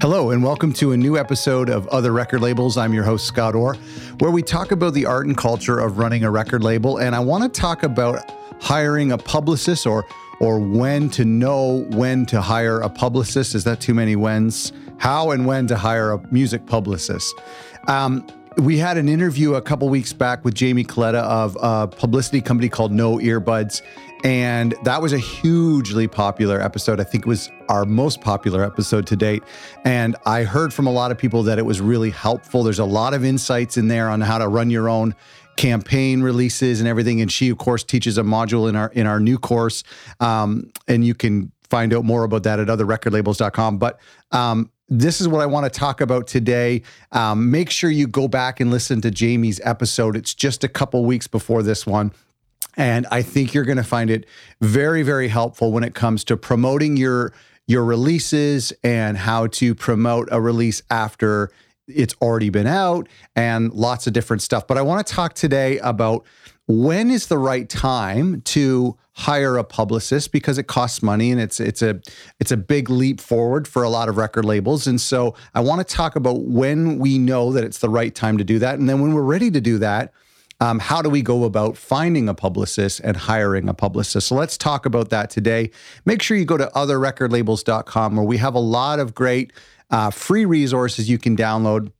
Hello, and welcome to a new episode of Other Record Labels. I'm your host, Scott Orr, where we talk about the art and culture of running a record label. And I want to talk about hiring a publicist or or when to know when to hire a publicist. Is that too many whens? How and when to hire a music publicist. Um, we had an interview a couple weeks back with Jamie Coletta of a publicity company called No Earbuds. And that was a hugely popular episode. I think it was our most popular episode to date. And I heard from a lot of people that it was really helpful. There's a lot of insights in there on how to run your own campaign releases and everything. And she, of course, teaches a module in our in our new course. Um, and you can find out more about that at otherrecordlabels.com. But um, this is what I want to talk about today. Um, make sure you go back and listen to Jamie's episode. It's just a couple weeks before this one. And I think you're going to find it very, very helpful when it comes to promoting your your releases and how to promote a release after it's already been out and lots of different stuff. But I want to talk today about when is the right time to hire a publicist? Because it costs money and it's it's a it's a big leap forward for a lot of record labels. And so I want to talk about when we know that it's the right time to do that. And then when we're ready to do that um, how do we go about finding a publicist and hiring a publicist? So let's talk about that today. Make sure you go to otherrecordlabels.com where we have a lot of great uh, free resources you can download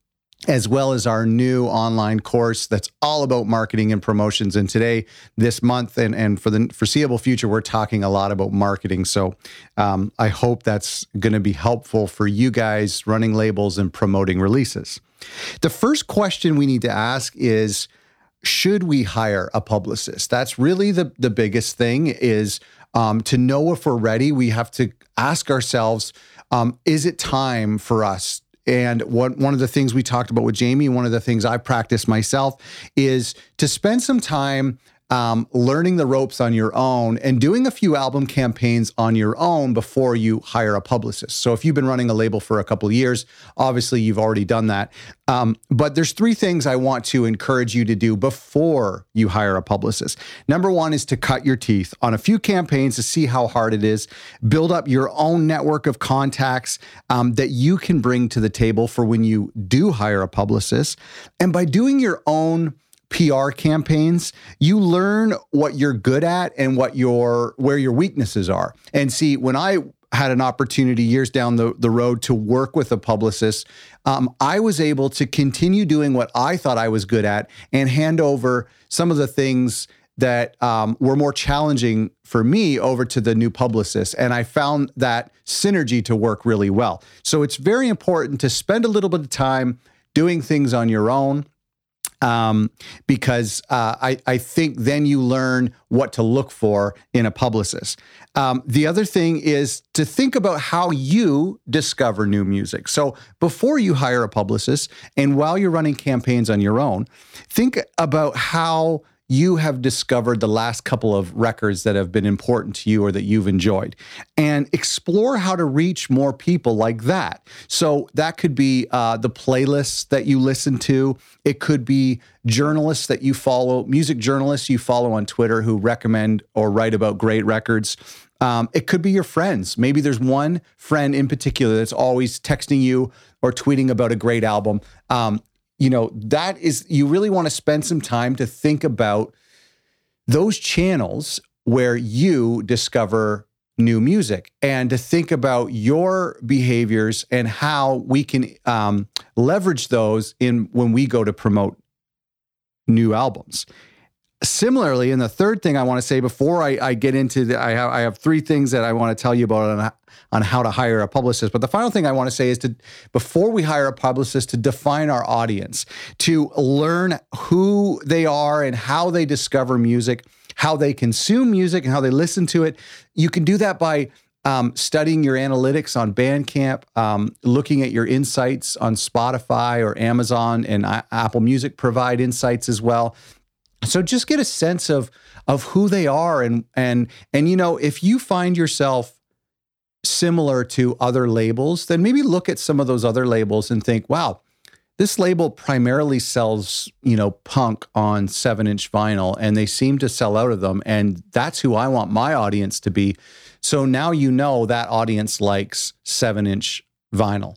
as well as our new online course that's all about marketing and promotions. And today, this month, and, and for the foreseeable future, we're talking a lot about marketing. So um, I hope that's going to be helpful for you guys running labels and promoting releases. The first question we need to ask is should we hire a publicist? That's really the, the biggest thing is um, to know if we're ready, we have to ask ourselves, um, is it time for us and what, one of the things we talked about with Jamie, one of the things I practice myself is to spend some time um, learning the ropes on your own and doing a few album campaigns on your own before you hire a publicist. So if you've been running a label for a couple years, obviously you've already done that. Um, but there's three things I want to encourage you to do before you hire a publicist. Number one is to cut your teeth on a few campaigns to see how hard it is. Build up your own network of contacts um, that you can bring to the table for when you do hire a publicist. And by doing your own PR campaigns, you learn what you're good at and what your where your weaknesses are. And see, when I had an opportunity years down the, the road to work with a publicist, um, I was able to continue doing what I thought I was good at and hand over some of the things that um, were more challenging for me over to the new publicist. And I found that synergy to work really well. So it's very important to spend a little bit of time doing things on your own um, because uh, I, I think then you learn what to look for in a publicist. Um, the other thing is to think about how you discover new music. So before you hire a publicist and while you're running campaigns on your own, think about how you have discovered the last couple of records that have been important to you or that you've enjoyed and explore how to reach more people like that. So that could be uh, the playlists that you listen to, it could be journalists that you follow, music journalists you follow on Twitter who recommend or write about great records. Um, it could be your friends. Maybe there's one friend in particular that's always texting you or tweeting about a great album. Um, you know, that is, you really want to spend some time to think about those channels where you discover new music and to think about your behaviors and how we can um, leverage those in when we go to promote new albums similarly, and the third thing I want to say before I, I get into the, I have I have three things that I want to tell you about on, on how to hire a publicist. But the final thing I want to say is to before we hire a publicist, to define our audience, to learn who they are and how they discover music, how they consume music, and how they listen to it. You can do that by um, studying your analytics on Bandcamp, um, looking at your insights on Spotify or Amazon and uh, Apple Music provide insights as well. So just get a sense of of who they are and and and you know if you find yourself similar to other labels, then maybe look at some of those other labels and think, wow, this label primarily sells, you know, punk on seven inch vinyl and they seem to sell out of them. And that's who I want my audience to be. So now you know that audience likes seven inch vinyl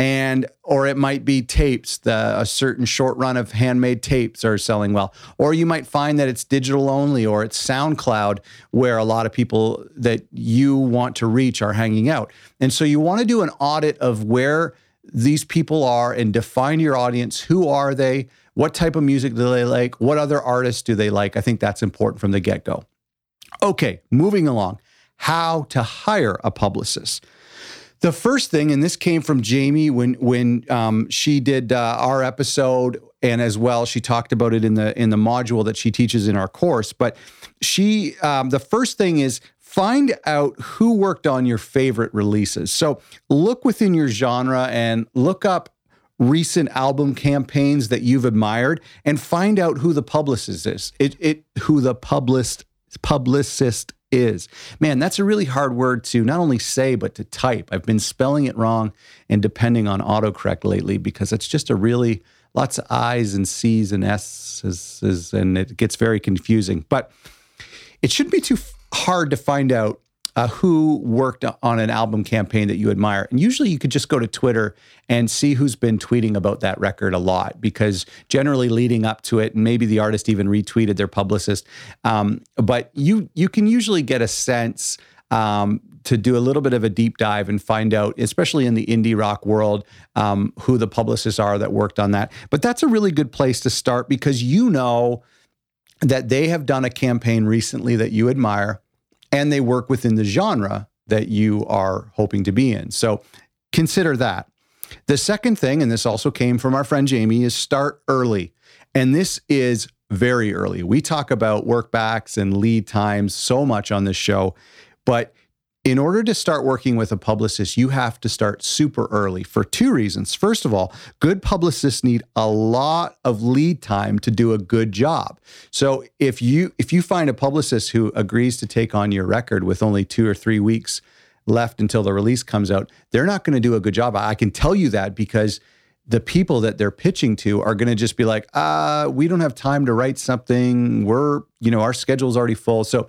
and or it might be tapes the, a certain short run of handmade tapes are selling well. Or you might find that it's digital only or it's soundcloud where a lot of people that you want to reach are hanging out. And so you want to do an audit of where these people are and define your audience. Who are they? What type of music do they like? What other artists do they like? I think that's important from the get-go. Okay moving along. How to hire a publicist the first thing, and this came from Jamie when when um, she did uh, our episode, and as well she talked about it in the in the module that she teaches in our course. But she, um, the first thing is find out who worked on your favorite releases. So look within your genre and look up recent album campaigns that you've admired and find out who the publicist is. It, it who the publicist publicist is. Man, that's a really hard word to not only say, but to type. I've been spelling it wrong and depending on autocorrect lately because it's just a really lots of I's and C's and S's, and it gets very confusing. But it shouldn't be too hard to find out uh, who worked on an album campaign that you admire. And usually you could just go to Twitter and see who's been tweeting about that record a lot because generally leading up to it, and maybe the artist even retweeted their publicist. Um, but you you can usually get a sense um, to do a little bit of a deep dive and find out, especially in the indie rock world, um, who the publicists are that worked on that. But that's a really good place to start because you know that they have done a campaign recently that you admire and they work within the genre that you are hoping to be in. So consider that. The second thing, and this also came from our friend Jamie, is start early. And this is very early. We talk about workbacks and lead times so much on this show, but in order to start working with a publicist, you have to start super early for two reasons. First of all, good publicists need a lot of lead time to do a good job. So if you if you find a publicist who agrees to take on your record with only 2 or 3 weeks left until the release comes out, they're not going to do a good job. I can tell you that because the people that they're pitching to are going to just be like, uh, we don't have time to write something. We're, you know, our schedule's already full. So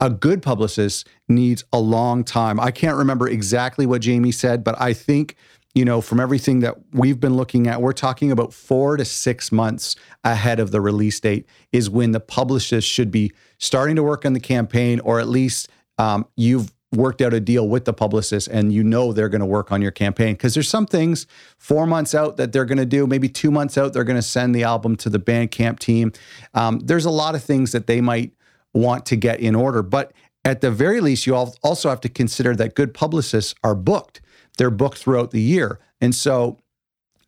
a good publicist needs a long time. I can't remember exactly what Jamie said, but I think, you know, from everything that we've been looking at, we're talking about four to six months ahead of the release date is when the publicist should be starting to work on the campaign, or at least um, you've worked out a deal with the publicist and you know they're going to work on your campaign because there's some things four months out that they're going to do maybe two months out they're going to send the album to the bandcamp team um, there's a lot of things that they might want to get in order. But at the very least, you also have to consider that good publicists are booked. They're booked throughout the year. And so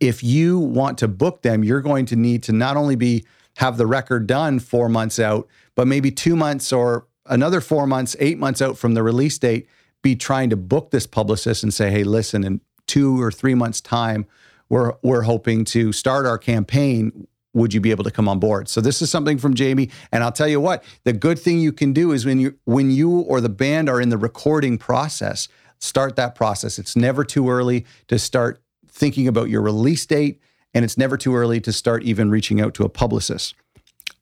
if you want to book them, you're going to need to not only be have the record done 4 months out, but maybe 2 months or another 4 months, 8 months out from the release date be trying to book this publicist and say, "Hey, listen, in 2 or 3 months time, we're we're hoping to start our campaign would you be able to come on board? So this is something from Jamie, and I'll tell you what: the good thing you can do is when you when you or the band are in the recording process, start that process. It's never too early to start thinking about your release date, and it's never too early to start even reaching out to a publicist.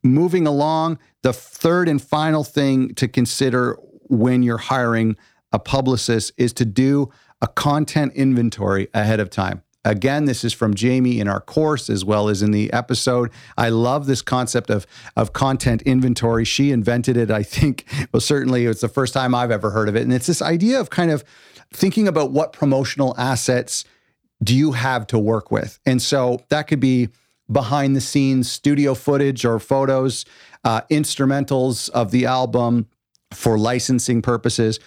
Moving along, the third and final thing to consider when you're hiring a publicist is to do a content inventory ahead of time. Again, this is from Jamie in our course as well as in the episode. I love this concept of, of content inventory. She invented it, I think. Well, certainly it's the first time I've ever heard of it. And it's this idea of kind of thinking about what promotional assets do you have to work with. And so that could be behind the scenes studio footage or photos, uh, instrumentals of the album for licensing purposes,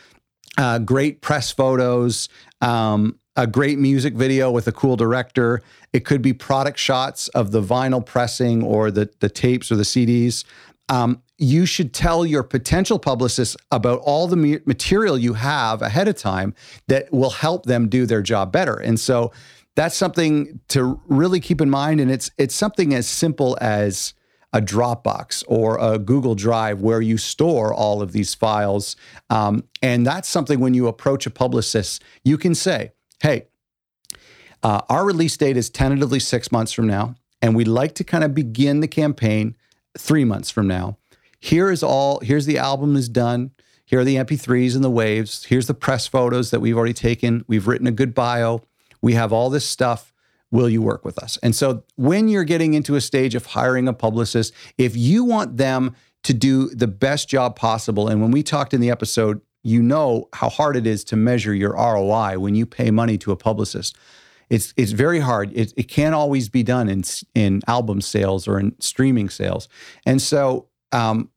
uh, great press photos. Um, a great music video with a cool director. It could be product shots of the vinyl pressing or the, the tapes or the CDs. Um, you should tell your potential publicists about all the material you have ahead of time that will help them do their job better. And so that's something to really keep in mind. And it's it's something as simple as a Dropbox or a Google Drive where you store all of these files. Um, and that's something when you approach a publicist, you can say, hey, uh, our release date is tentatively six months from now, and we'd like to kind of begin the campaign three months from now. Here is all, here's the album is done. Here are the MP3s and the WAVs. Here's the press photos that we've already taken. We've written a good bio. We have all this stuff. Will you work with us? And so when you're getting into a stage of hiring a publicist, if you want them to do the best job possible, and when we talked in the episode, you know how hard it is to measure your ROI when you pay money to a publicist. It's it's very hard. It, it can't always be done in in album sales or in streaming sales, and so um,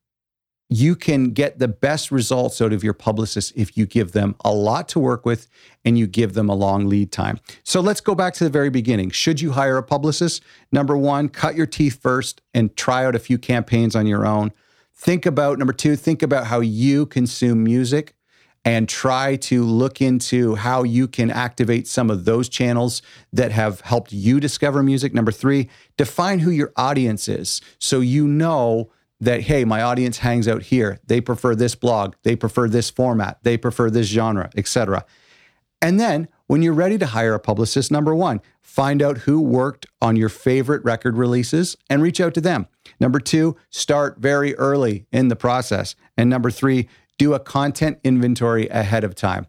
you can get the best results out of your publicist if you give them a lot to work with and you give them a long lead time. So let's go back to the very beginning. Should you hire a publicist? Number one, cut your teeth first and try out a few campaigns on your own. Think about, number two, think about how you consume music and try to look into how you can activate some of those channels that have helped you discover music. Number three, define who your audience is so you know that hey my audience hangs out here. They prefer this blog. They prefer this format. They prefer this genre etc and then when you're ready to hire a publicist number 1 find out who worked on your favorite record releases and reach out to them. Number 2 start very early in the process. And number 3 do a content inventory ahead of time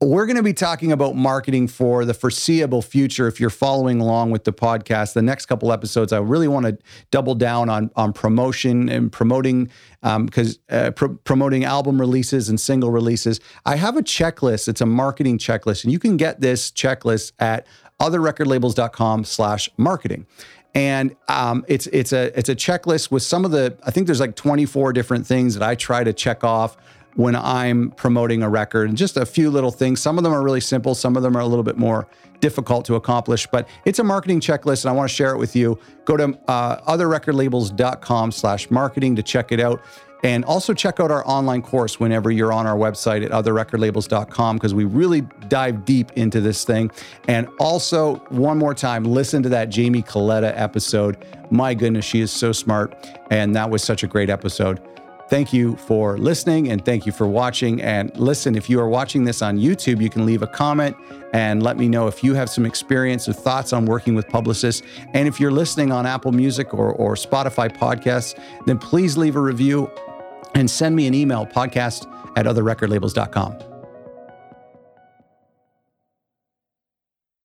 we're going to be talking about marketing for the foreseeable future. If you're following along with the podcast, the next couple episodes, I really want to double down on on promotion and promoting because um, uh, pr- promoting album releases and single releases. I have a checklist. It's a marketing checklist, and you can get this checklist at otherrecordlabels.com/marketing and um, it's it's a it's a checklist with some of the I think there's like 24 different things that I try to check off when I'm promoting a record. And just a few little things. Some of them are really simple, some of them are a little bit more difficult to accomplish, but it's a marketing checklist and I want to share it with you. Go to uh, otherrecordlabels.com slash marketing to check it out. And also check out our online course whenever you're on our website at otherrecordlabels.com because we really dive deep into this thing. And also, one more time, listen to that Jamie Coletta episode. My goodness, she is so smart. And that was such a great episode. Thank you for listening and thank you for watching. And listen, if you are watching this on YouTube, you can leave a comment and let me know if you have some experience or thoughts on working with publicists. And if you're listening on Apple Music or, or Spotify podcasts, then please leave a review and send me an email podcast at otherrecordlabels.com.